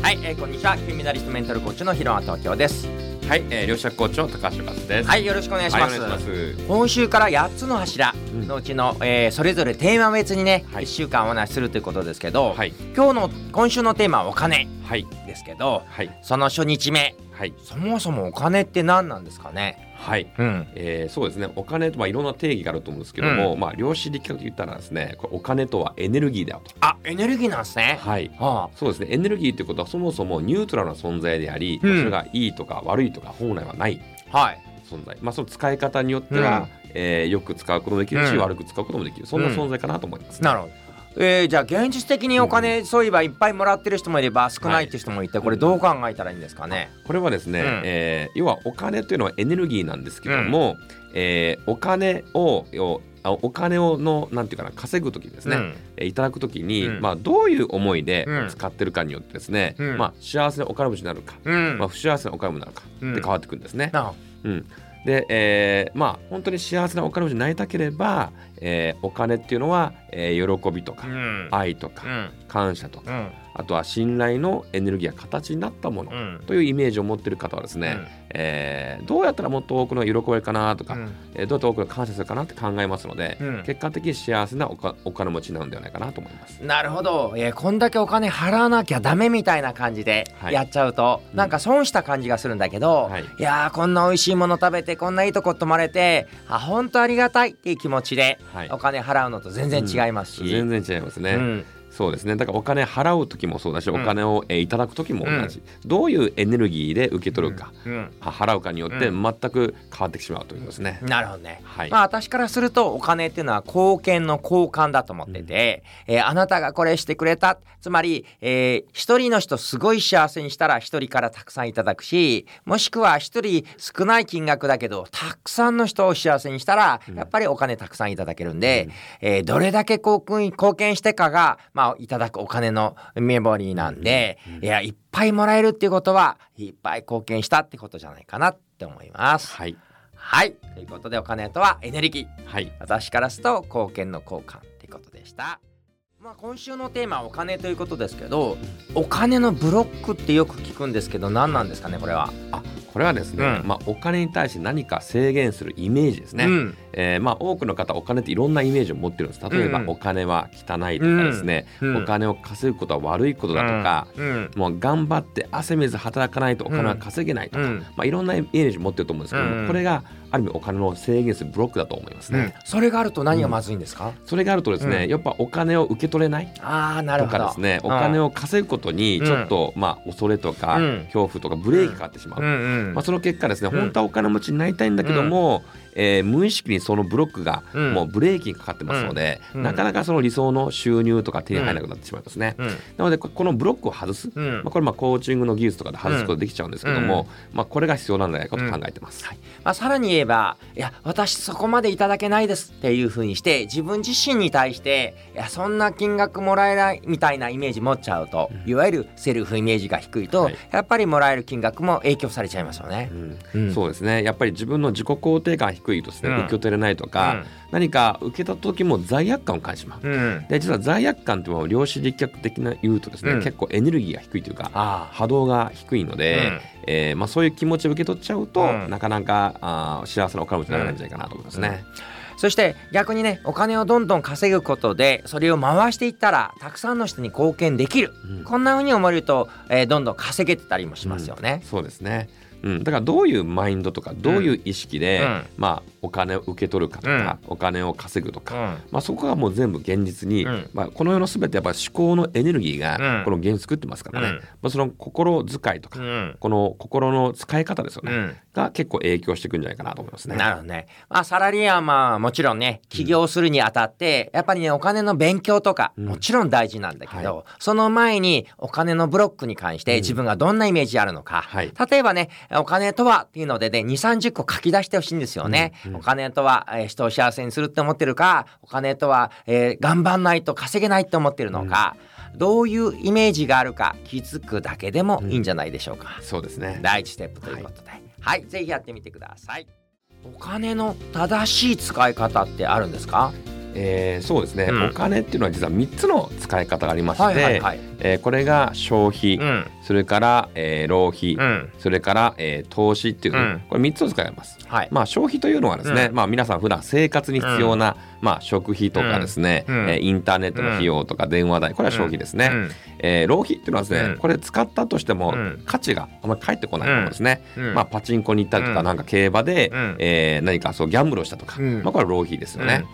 はい、えー、こんにちは。金メダリストメンタルコーチの広間東京です。はい、えー、両者コーチの高橋和です。はいよろしくお願いします,、はいます。今週から8つの柱のうちの、えーそれぞれテーマ別にね、はい。1週間お話しするということですけど、はい、今日の今週のテーマはお金はい、ですけどはい、その初日目はい、そもそもお金って何なんですかね？はい。うん。えー、そうですね。お金とまあいろんな定義があると思うんですけども、まあ量子力学と言ったらですねお金とはエネルギーだよと。あエネルギーなんですね。はい。はそうですね。エネルギーということはそもそもニュートラルな存在であり、うん。それがいいとか悪いとか本来はないあはい。存在。まあその使い方によっては、えーよく使うこともできるし、うん。悪く使うこともできる。そんな存在かなと思います、なるほどえー、じゃあ現実的にお金、そういえばいっぱいもらってる人もいれば少ないって人もいて、これどう考えたらいいんですかね、これはですね、うん。えー要はお金というのはエネルギーなんですけども、えーお金をお金をのなんていうかな稼ぐ時ですね、うん。えーいただく時に、うん。まあ、どういう思いでうん。使ってるかによってですね、うん。まあ、幸せなお金持ちになるか、うん。まあ、不幸せなお金持ちになるかうん。って変わってくるんですね。なうんで、えーまあ本当に幸せなお金持ちになりたければ、えーお金っていうのは、えー喜びとか、うん。愛とか、うん感謝とか、うん。あとは信頼のエネルギーが形になったもの、うん。というイメージを持っている方はですね、えーどうやったらもっと多くの喜べるかなとか、うん。えーどうやって多くの感謝するかなって考えますので、うん。結果的に幸せなおかお金持ちになるんではないかなと思います。なるほど、えーこんだけお金払わなきゃダメみたいな感じではい。やっちゃうと、うん。なんか損した感じがするんだけど、はい。い、やーこんな美味しいもの食べてこんないいとこ泊まれてあ本当ありがたいっていう気持ちではい。お金払うのと全然違いますし、全然違いますね、うんそうですね。だからお金払う時もそうだし、うん。お金を、えーいただく時も同じ、どういうエネルギーで受け取るか、うん。は払うかによってう全く変わってしまうということですね。なるほどね。はい、まあ私からするとお金っていうのは貢献の交換だと思ってて、えーあなたがこれしてくれた。つまり、えー一人の人すごい幸せにしたら一人からたくさんいただくしもしくは一人少ない金額だけどたくさんの人を幸せにしたらやっぱりお金たくさんいただけるんで、えーどれだけ貢献貢献してかが、まあ、いただくお金のメモリーなんで、いやいっぱいもらえるっていうことはいっぱい貢献したってことじゃないかなって思います。はいはいということでお金とはエネルギーはい私からすると貢献の交換ってことでした。まあ、今週のテーマはお金ということですけどお金のブロックってよく聞くんですけど何なんですかねこれは。あこれはですね、うんまあ、お金に対して何か制限するイメージですね。うんえーまあ、多くの方お金っていろんなイメージを持ってるんです。例えば、うん。お金は汚いとかですね、うん。お金を稼ぐことは悪いことだとか、うん。もう頑張って汗水働かないとお金は稼げないとか、うん。まあ、いろんなイメージを持ってると思うんですけども、うん。これがある意味お金の制限するブロックだと思いますね。うん。それがあると何がまずいんですか、それがあるとですね、うん。やっぱお金を受け取れないああなると。かですね、おうん。金を稼ぐことにちょっと、まあ、恐れとか、うん。恐怖とかブレーキかかってしまう。うんうん。まあ、その結果ですね、うん。本当はお金持ちになりたいんだけども、えー無意識にそのブロックがうん。もうブレーキにかかってますので、うん。なかなかその理想の収入とか手に入らなくなってしまいますね。うん。なのでここのブロックを外す、うん。まあ、これまあコーチングの技術とかで外すことできちゃうんですけども、まあ、これが必要なんじゃないかと考えてます。まあ、さらに言えば「いや私そこまでいただけないです」っていうふうにして自分自身に対して「いやそんな金額もらえない」みたいなイメージ持っちゃうと、いわゆるセルフイメージが低いと、はい。やっぱりもらえる金額も影響されちゃいますよね。う。ん。うん。そうですね。やっぱり自分の自己肯定感が低いとですね、うん。受け取れないとか、何か受けた時も罪悪感を感じまう。うん、で実は罪悪感っていうのは量子力学的な言うとですね、うん。結構エネルギーが低いというかあ波動が低いので、えーまあ、そういう気持ちを受け取っちゃうと、うん。なかなかあー幸せなお金持ちにならないんじゃないかなと思いますね。そして逆にねお金をどんどん稼ぐことでそれを回していったらたくさんの人に貢献できる、うん。こんな風に思えると、えーどんどん稼げてたりもしますよね。そうですねうん、だからどういうマインドとかどういう意識で、うん。まあ、お金を受け取るかとか、お金を稼ぐとか、うん。まあ、そこがもう全部現実に、うん。まあ、この世の全てやっぱ思考のエネルギーうん。がこの現実作ってますからね、うん。まあ、その心遣いとか、うん。この心の使い方ですよね、うん。が結構影響していくんじゃないかなと思いますね。なるほどね。まあサラリーマンはもちろんね起業するにあたって、やっぱりねお金の勉強とか、うん。もちろん大事なんだけど、はその前にお金のブロックに関して自分がどんなイメージあるのか、はい。例えばねお金とはっていうのでね2 3 0個書き出してほしいんですよね。お金とは、えー人を幸せにするって思ってるかお金とは、えー頑張んないと稼げないって思ってるのか、どういうイメージがあるか気づくだけでもいいんじゃないでしょうか。そうですね。第一ステップということで、はい、ぜひやってみてください。お金の正しい使い方ってあるんですか？えー、そうですね、うん。お金っていうのは実は3つの使い方がありまして、はいはいはい。えーこれが消費、うん。それから、えー浪費、うん。それから、えー投資っていう、うん。これ3つを使います。はい。まあ、消費というのはですね、うん。まあ、皆さん普段生活に必要な、まあ、食費とかですね、うん。えーインターネットの費用とか電話代これは消費ですね、うん。えー浪費っていうのはですね、うん。これ使ったとしてもうん。価値があまり返ってこないものですね、うん。まあ、パチンコに行ったりとか、うん。なんか競馬で、うん。えー何かそうギャンブルをしたとか、うん。まあ、これは浪費ですよね。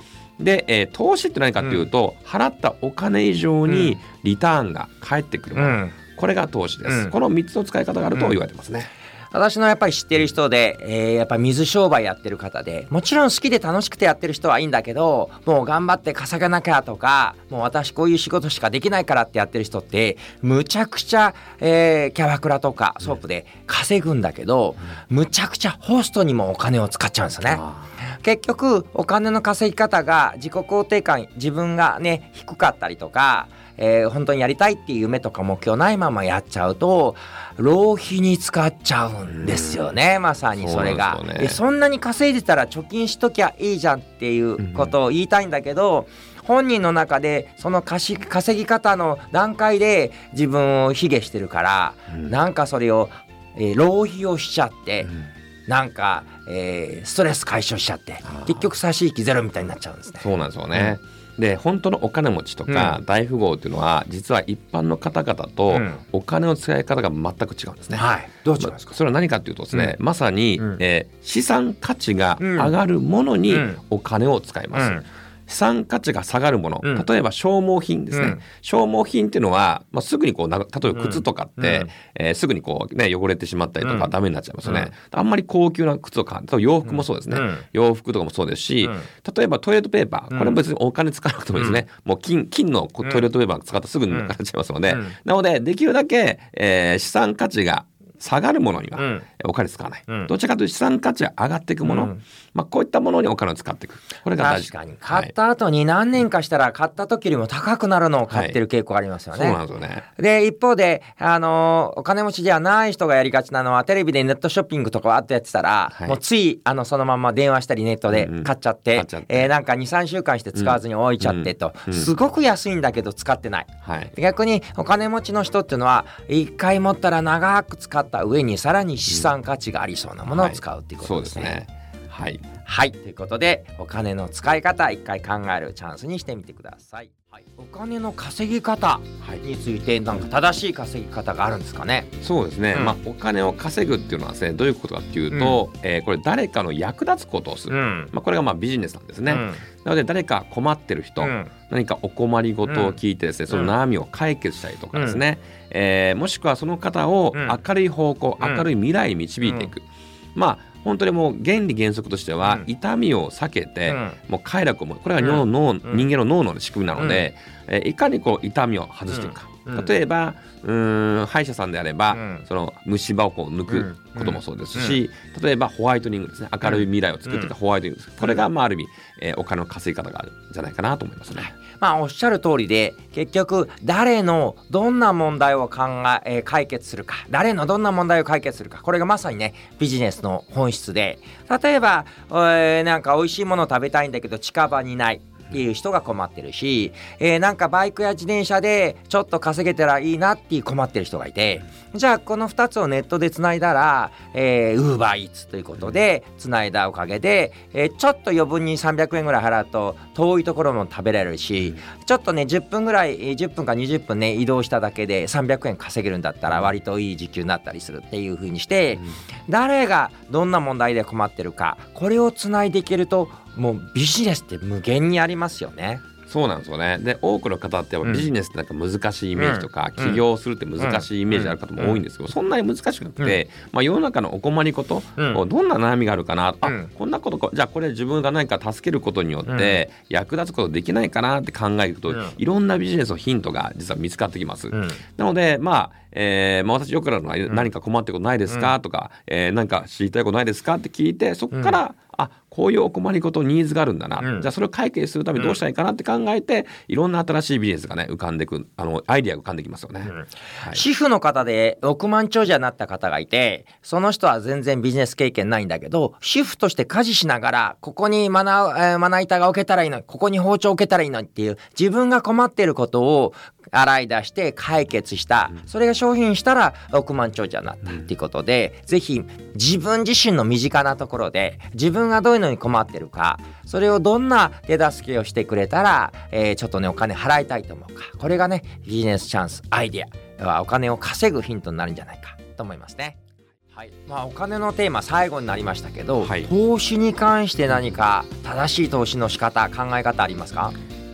で、えー投資って何かっていうと、払ったお金以上にリターンが返ってくるもの、うん。これが投資です、うん。この3つの使い方があると言われてますね、私のやっぱり知ってる人で、えーやっぱ水商売やってる方でもちろん好きで楽しくてやってる人はいいんだけどもう頑張って稼がなきゃとかもう私こういう仕事しかできないからってやってる人ってむちゃくちゃ、えーキャバクラとかソープで稼ぐんだけど、むちゃくちゃホストにもお金を使っちゃうんですよね。あ結局お金の稼ぎ方が自己肯定感自分がね低かったりとか、えー本当にやりたいっていう夢とか目標ないままやっちゃうと浪費に使っちゃうんですよねまさにそれがそねでそんなに稼いでたら貯金しときゃいいじゃんっていうことを言いたいんだけど、本人の中でその稼ぎ稼ぎ方の段階で自分を卑下してるから、うん。なんかそれを、えー浪費をしちゃって、うん。なんか、えーストレス解消しちゃってー。結局差し引きゼロみたいになっちゃうんですね。そうなんですよね。で本当のお金持ちとかう大富豪っていうのは実は一般の方々とうん。お金の使い方が全く違うんですね。はい、どう違うんですか？それは何かというとですね、まさに、うん。えー資産価値が上がるものにうん。お金を使います。うん資産価値が下がるもの、うん。例えば消耗品ですね、うん。消耗品っていうのは、まあ、すぐにこうな例えば靴とかって、うん。えーすぐにこう、ね、汚れてしまったりとかうん。ダメになっちゃいますよね、あんまり高級な靴を買う例えば洋服もそうですね、うん。洋服とかもそうですし、うん。例えばトイレットペーパうん。ーこれも別にお金使わなくてもいいですね、もう金金のトイレットペーパー使ったらすぐになくなっちゃいますので、うん。なのでできるだけ、えー資産価値が下がるものにはうん。お金使わない、うん。どちらかというと資産価値が上がっていくもの、うん。まあ、こういったものにお金を使っていく。これが大事。確かに。買った後に何年かしたら買った時よりも高くなるのを買ってる傾向ありますよそうなんね。ですよね。で一方で、あのーお金持ちではない人がやりがちなのはテレビでネットショッピングとかわーっとやってたら、はい。もうついあのそのまま電話したりネットでうんうん。買っちゃって,、買っちゃって。えーなんか23週間して使わずに置いちゃってと、うんうん。すごく安いんだけど使ってない。はい。逆にお金持ちの人っていうのは一回持ったら長く使った上にさらに資産価値がありそうなものを使うっていうことでね。うですすね。はい。はいということでお金の使い方一回考えるチャンスにしてみてください。はい、お金の稼ぎ方はい。についてなんか正しい稼ぎ方があるんですかね？そうですね。うんまあお金を稼ぐっていうのはですね、どういうことかっていうと、えーこれ誰かの役立つことをする。んまあこれがまあビジネスなんですね。うんなので誰か困ってる人、うん何かお困りごとを聞いてですね、その悩みを解決したりとかですね、えーもしくはその方をうん明るい方向、うん明るい未来に導いていく。まあ本当にもう原理原則としては、うん。痛みを避けて、うん。もう快楽をもこれが脳の、ん。人間の脳の仕組みなので、えーいかにこう痛みを外していくか、うん例えばうーん歯医者さんであれば、うん。その虫歯をこう抜くこともそうですし、例えばホワイトニングですね。明るい未来を作っていくホワイトニングこれがまあある意味、えーお金の稼ぎ方があるんじゃないかなと思いますね。まあおっしゃる通りで結局誰のどんな問題を考ええー解決するか誰のどんな問題を解決するかこれがまさにねビジネスの本質で。例えば、えーなんか美味しいものを食べたいんだけど近場にない。っていう人が困ってるし、えーなんかバイクや自転車でちょっと稼げたらいいなっていう困ってる人がいてじゃあこの2つをネットでつないだらウーバーイーツということでつないだおかげで、えーちょっと余分に300円ぐらい払うと遠いところも食べられるしちょっとね10分ぐらいえー10分か20分ね移動しただけで300円稼げるんだったら割といい時給になったりするっていう風にして誰がどんな問題で困ってるかこれをつないでいけるともうビジネスって無限にありますよね。そうなんですよね。で多くの方ってビジネスってなんか難しいイメージとか、うん。起業するって難しいイメージある方も多いんですけど、そんなに難しくなくて、まあ、世の中のお困りこと、うん。どんな悩みがあるかな、うん。あこんなことかじゃあこれ自分が何か助けることによって役立つことできないかなって考えると、うん。いろんなビジネスのヒントが実は見つかってきます。うん。なのでまあえーまあ、私よくあるのは何か困ってることないですか、とか、えー、何か知りたいことないですかって聞いてそこから、あこういうお困りごとニーズがあるんだな、うん。じゃあそれを解決するためにどうしたらいいかなって考えて、いろんな新しいビジネスがね浮かんでくあのアイディアが浮かんできますよね。はい。主婦の方で億万長者になった方がいてその人は全然ビジネス経験ないんだけど主婦として家事しながらここにまな,、えーまな板が置けたらいいのにここに包丁置けたらいいのにっていう自分が困っていることを洗い出して解決した。それが商品したら億万長者になったっていうことで、ぜひ自分自身の身近なところで自分がどういうのに困ってるかそれをどんな手助けをしてくれたら、えーちょっとねお金払いたいと思うか。これがねビジネスチャンスアイデア。はお金を稼ぐヒントになるんじゃないか。と思いますね。はい。まあ、お金のテーマ最後になりましたけど、はい。投資に関して何か正しい投資の仕方考え方ありますか？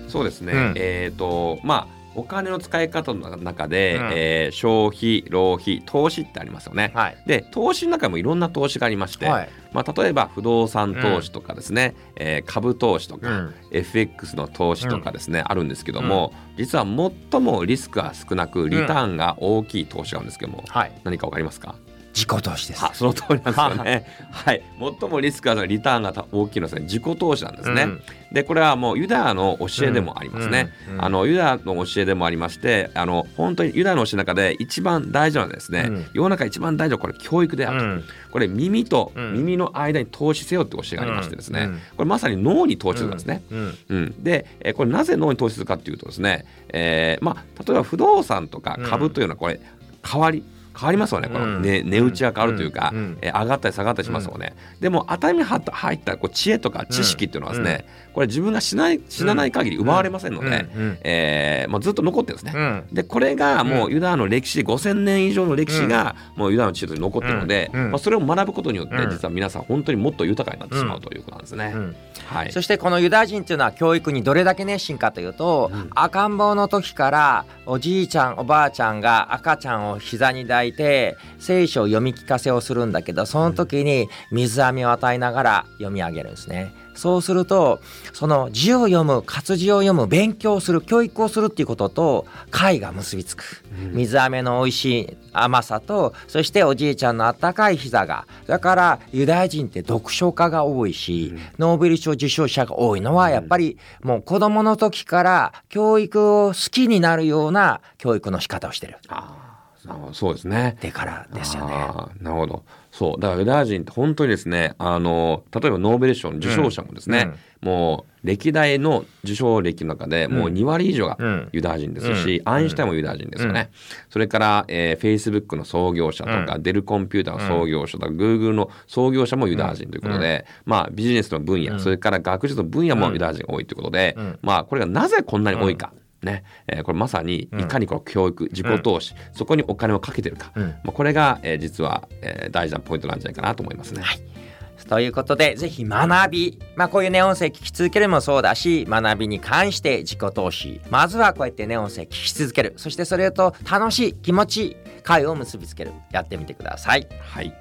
そうですね、うん。えっ、とまあお金の使い方の中で、うん。えー消費浪費投資ってありますよね。はい。で投資の中にもいろんな投資がありまして、はいまあ、例えば不動産投資とかですね、えー株投資とか、うん。FX の投資とかですね、あるんですけども、実は最もリスクが少なくリターンが大きい投資があるんですけども、はい。何かわかりますか？自己投資です。あその通りなんですよね。はい、最もリスクがリターンが大きいのはですね自己投資なんですね。うん。でこれはもうユダヤの教えでもありますね。うん。うん。あのユダヤの教えでもありましてあの本当にユダヤの教えの中で一番大事なのはですね、うん。世の中一番大事なこれ教育であると、うん。これ耳とうん。耳の間に投資せよって教えがありましてですね、うん。うん。これまさに脳に投資するんですね。うん。うん、で、えーこれなぜ脳に投資するかっていうとですね、えーまあ、例えば不動産とか株というのはこれ変わり変わりますよね、この値値打ちが変わるというか、えー上がったり下がったりしますよね。でも頭に入った入ったこう知恵とか知識っていうのはですね、これ自分がしない知らない限り奪われませんので、えーまあ、ずっと残ってるんですね。うん。でこれがもうユダヤの歴史5,000年以上の歴史がもうユダヤの地図に残ってるので、まあ、それを学ぶことによってうん。実は皆さん本当にもっと豊かになってしまうということなんですね。うん。はい、そしてこのユダヤ人っていうのは教育にどれだけ熱心かというと、うん。赤ん坊の時からおじいちゃんおばあちゃんが赤ちゃんを膝に抱いて聖書を読み聞かせをするんだけどその時に水飴を与えながら読み上げるんですね。そうするとその字を読む活字を読む勉強をする教育をするっていうことと解が結びつく。水飴の美味しい甘さとそしておじいちゃんのあったかい膝が。だからユダヤ人って読書家が多いし、ノーベル賞受賞者が多いのはやっぱりもう子どもの時から教育を好きになるような教育の仕方をしてる。あそうですね。でからですよね。なるほど。そう。だからユダヤ人って本当にですねあの例えばノーベル賞の受賞者もですね、もう歴代の受賞歴の中でもう2割以上がうん。ユダヤ人ですし、うん。アインシュタインもユダヤ人ですよね、それから、えー、Facebook の創業者とか、デルコンピューターの創業者とか、Google の創業者もユダヤ人ということで、まあビジネスの分野、それから学術の分野もユダヤ人が多いということで、うん。まあこれがなぜこんなに多いか、ね。えーこれまさにいかにこの教育自己投資、そこにお金をかけてるか、うん。まあ、これが、えー実は、えー大事なポイントなんじゃないかなと思いますね。ということでぜひ学び、まあ、こういうね音声聞き続けるのもそうだし学びに関して自己投資まずはこうやってね音声聞き続ける。そしてそれと楽しい気持ちいい会を結びつける。やってみてください。はい